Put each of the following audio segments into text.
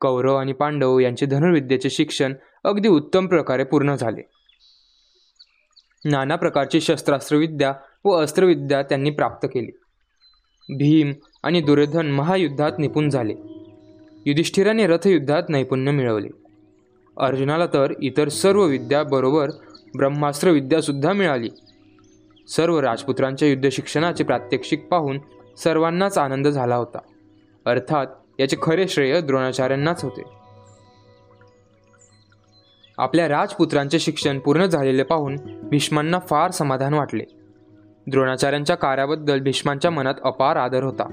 कौरव आणि पांडव यांचे धनुर्विद्येचे शिक्षण अगदी उत्तम प्रकारे पूर्ण झाले. नाना प्रकारची शस्त्रास्त्रविद्या व अस्त्रविद्या त्यांनी प्राप्त केली. भीम आणि दुर्योधन महायुद्धात निपुण झाले. युधिष्ठिराने रथयुद्धात नैपुण्य मिळवले. अर्जुनाला तर इतर सर्व विद्याबरोबर ब्रह्मास्त्रविद्यासुद्धा मिळाली. सर्व राजपुत्रांच्या युद्धशिक्षणाचे प्रात्यक्षिक पाहून सर्वांनाच आनंद झाला होता. अर्थात याचे खरे श्रेय द्रोणाचार्यांनाच होते. आपल्या राजपुत्रांचे शिक्षण पूर्ण झालेले पाहून भीष्मांना फार समाधान वाटले. द्रोणाचार्यांच्या कार्याबद्दल भीष्मांच्या मनात अपार आदर होता.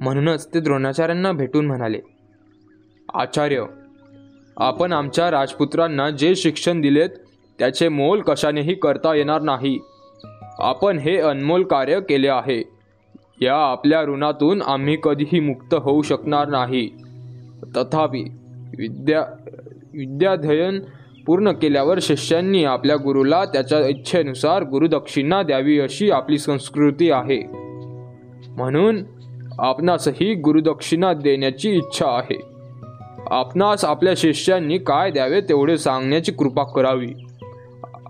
म्हणूनच ते द्रोणाचार्यांना भेटून म्हणाले आचार्य आपण आमच्या राजपुत्रांना जे शिक्षण दिलेत त्याचे मोल कशानेही करता येणार नाही. आपण हे अनमोल कार्य केले आहे. या आपल्या ऋणातून आम्ही कधीही मुक्त होऊ शकणार नाही. तथापि विद्या विद्याध्ययन पूर्ण केल्यावर शिष्यांनी आपल्या गुरुला त्याच्या इच्छेनुसार गुरुदक्षिणा द्यावी अशी आपली संस्कृती आहे. म्हणून आपणासही गुरुदक्षिणा देण्याची इच्छा आहे. आपणास आपल्या शिष्यांनी काय द्यावे तेवढे सांगण्याची कृपा करावी.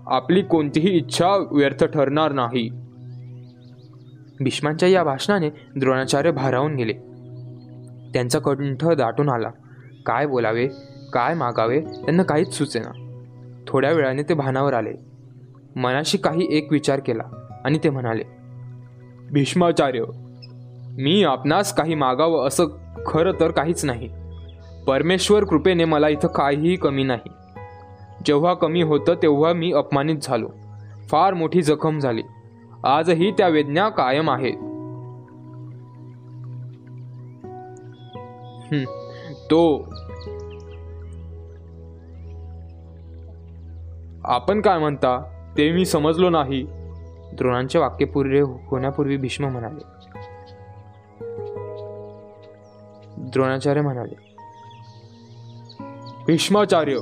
आपली कोणतीही इच्छा व्यर्थ ठरणार नाही. भीष्मांच्या या भाषणाने द्रोणाचार्य भारावून गेले. त्यांचा कंठ दाटून आला. काय बोलावे काय मागावे त्यांना काहीच सुचेना. थोड्या वेळाने ते भानावर आले. मनाशी काही एक विचार केला आणि ते म्हणाले भीष्माचार्य मी आपणास काही मागावं असं खरं तर काहीच नाही. परमेश्वर कृपेने मला इथं काहीही कमी नाही. जेव्हा कमी होतं तेव्हा मी अपमानित झालो. फार मोठी जखम झाली. आजही त्या वेदना कायम आहेत. तो आपण काय म्हणता ते मी समजलो नाही. द्रोणांचे वाक्य पुरे होण्यापूर्वी भीष्म म्हणाले. द्रोणाचार्य म्हणाले भीष्माचार्य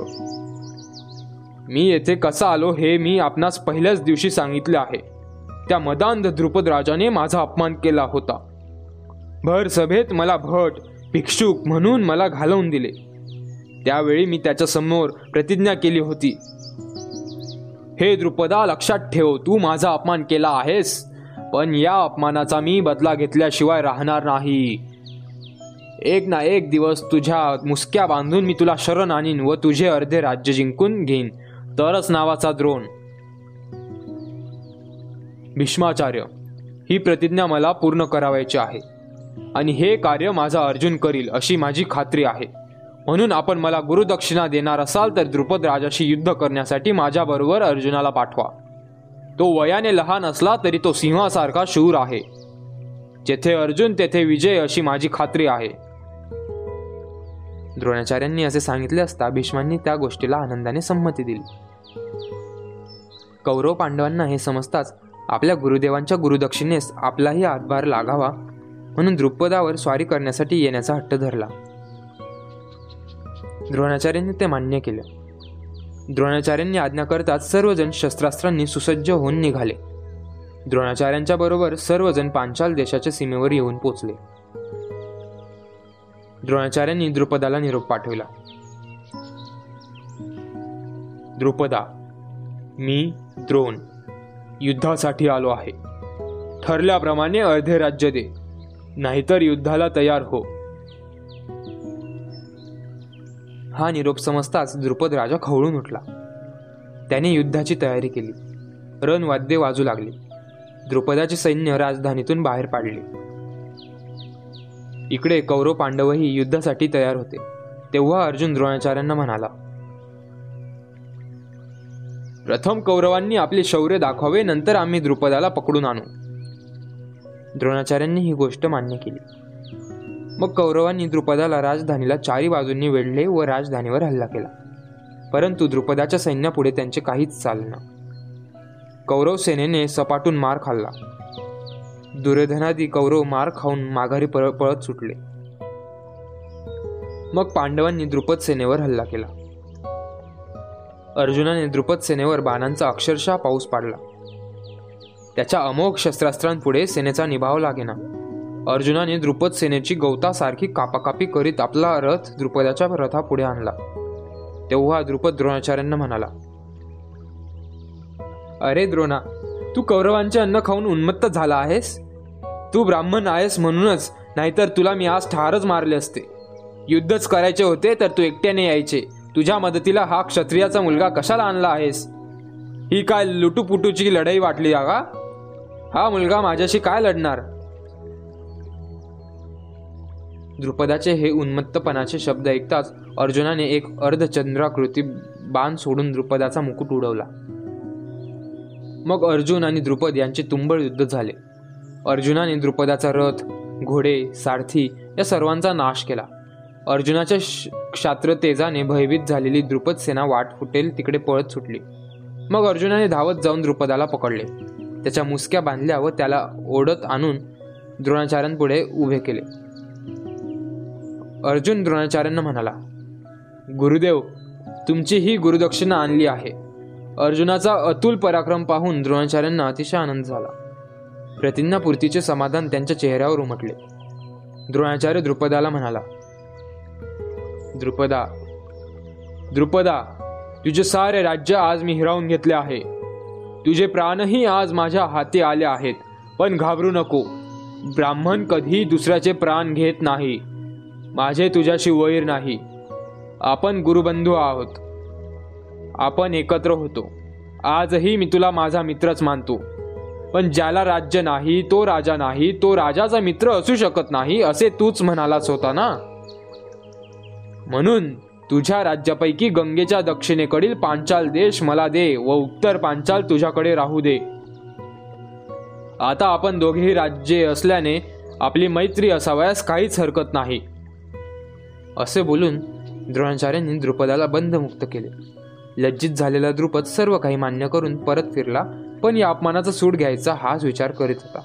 मी येथे कसा आलो हे मी आपणास पहिल्याच दिवशी सांगितले आहे. त्या मदांध द्रुपद राजाने माझा अपमान केला होता. भर सभेत मला भट भिक्षुक म्हणून मला घालवून दिले. त्यावेळी मी त्याच्यासमोर प्रतिज्ञा केली होती. हे द्रुपदा लक्षात ठेव तू माझा अपमान केला आहेस पण या अपमानाचा मी बदला घेतल्याशिवाय राहणार नाही. एक ना एक दिवस तुझ्या मुसक्या बांधून मी तुला शरण आणीन व तुझे अर्धे राज्य जिंकून घेईन. तरच नावाचा द्रोण भीष्माचार्य ही प्रतिज्ञा मला पूर्ण करावायची आहे आणि हे कार्य माझा अर्जुन करील अशी माझी खात्री आहे. म्हणून आपण मला गुरुदक्षिणा देणार असाल तर द्रुपद राजाशी युद्ध करण्यासाठी माझ्याबरोबर अर्जुनाला पाठवा. तो वयाने लहान असला तरी तो सिंहासारखा शूर आहे. जेथे अर्जुन तेथे विजय अशी माझी खात्री आहे. द्रोणाचार्यांनी असे सांगितले असता भीष्मांनी त्या गोष्टीला आनंदाने संमती दिली. कौरव पांडवांना हे समजताच आपल्या गुरुदेवांच्या गुरुदक्षिणेस आपलाही हातभार लागावा म्हणून द्रुपदावर स्वारी करण्यासाठी येण्याचा हट्ट धरला. द्रोणाचार्यांनी ते मान्य केलं. द्रोणाचार्यांनी आज्ञा करताच सर्वजण शस्त्रास्त्रांनी सुसज्ज होऊन निघाले. द्रोणाचार्यांच्या बरोबर सर्वजण पांचाल देशाच्या सीमेवर येऊन पोचले. द्रोणाचार्यांनी द्रुपदाला निरोप पाठवला. द्रुपदा मी द्रोण युद्धासाठी आलो आहे. ठरल्याप्रमाणे अर्धे राज्य दे नाहीतर युद्धाला तयार हो. हा निरोप समजताच द्रुपद राजा खवळून उठला. त्याने युद्धाची तयारी केली. रणवाद्ये वाजू लागली. द्रुपदाचे सैन्य राजधानीतून बाहेर पाडले. इकडे कौरव पांडवही युद्धासाठी तयार होते तेव्हा अर्जुन द्रोणाचार्यांना म्हणाला प्रथम कौरवांनी आपले शौर्य दाखवावे नंतर आम्ही द्रुपदाला पकडून आणू. द्रोणाचार्यांनी ही गोष्ट मान्य केली. मग कौरवांनी द्रुपदाला राजधानीला चारी बाजूंनी वेढले व राजधानीवर हल्ला केला. परंतु द्रुपदाच्या सैन्यापुढे त्यांचे काहीच चालना कौरव सेनेने सपाटून मार खाल्ला. दुर्योधनादी कौरव मार खाऊन माघारी पळत सुटले. मग पांडवांनी द्रुपद सेनेवर हल्ला केला. अर्जुनाने द्रुपद सेनेवर बाणांचा अक्षरशः पाऊस पाडला. त्याच्या अमोघ शस्त्रास्त्रांपुढे सेनेचा निभाव लागेना. अर्जुनाने द्रुपद सेनेची गवतासारखी कापाकापी करीत आपला रथ द्रुपदाच्या रथापुढे आणला. तेव्हा द्रुपद द्रोणाचार्यांना म्हणाला अरे द्रोणा तू कौरवांचे अन्न खाऊन उन्मत्त झाला आहेस? तू ब्राह्मण आहेस म्हणूनच नाहीतर तुला मी आज ठारच मारले असते. युद्धच करायचे होते तर तू एकट्याने यायचे. तुझ्या मदतीला हा क्षत्रियाचा मुलगा कशाला आणला आहेस? ही काय लुटूपुटूची लढाई वाटली का हा मुलगा माझ्याशी काय लढणार? द्रुपदाचे हे उन्मत्तपणाचे शब्द ऐकताच अर्जुनाने एक अर्धचंद्राकृती बाण सोडून द्रुपदाचा मुकुट उडवला. मग अर्जुन आणि द्रुपद यांचे तुंबळ युद्ध झाले. अर्जुनाने द्रुपदाचा रथ घोडे सारथी या सर्वांचा नाश केला. अर्जुनाच्या श- क्षात्र तेजाने भयभीत झालेली द्रुपद सेना वाट फुटेल तिकडे पळत सुटली. मग अर्जुनाने धावत जाऊन द्रुपदाला पकडले. त्याच्या मुसक्या बांधल्या व त्याला ओढत आणून द्रोणाचार्यांपुढे उभे केले. अर्जुन द्रोणाचार्यांना म्हणाला गुरुदेव तुमची ही गुरुदक्षिणा आणली आहे. अर्जुनाचा अतुल पराक्रम पाहून द्रोणाचार्यांना अतिशय आनंद झाला. प्रतिज्ञापूर्तीचे समाधान त्यांच्या चेहऱ्यावर उमटले. द्रोणाचार्य द्रुपदाला म्हणाला द्रुपदा. द्रुपदा तुझे सारे राज्य आज मी हिरावून घेतले आहे. तुझे प्राणही आज माझ्या हाती आले आहेत. पण घाबरू नको. ब्राह्मण कधी दुसऱ्याचे प्राण घेत नाही. माझे तुझ्याशी वैर नाही. आपण गुरुबंधू आहोत. आपण एकत्र होतो. आजही मी तुला माझा मित्रच मानतो. पण ज्याला राज्य नाही तो राजा नाही तो राजाचा मित्र असू शकत नाही असे तूच म्हणालाच होता ना? म्हणून तुझ्या राज्यापैकी गंगेच्या दक्षिणेकडील पांचाल देश मला दे व उत्तर पांचाल तुझ्याकडे राहू दे. आता आपण दोघेही राज्ये असल्याने आपली मैत्री असावयास काहीच हरकत नाही. असे बोलून द्रोणाचार्यांनी द्रुपदाला बंधमुक्त केले. लज्जित झालेला द्रुपद सर्व काही मान्य करून परत फिरला पण या अपमानाचा सूड घ्यायचा हाच विचार करीत होता.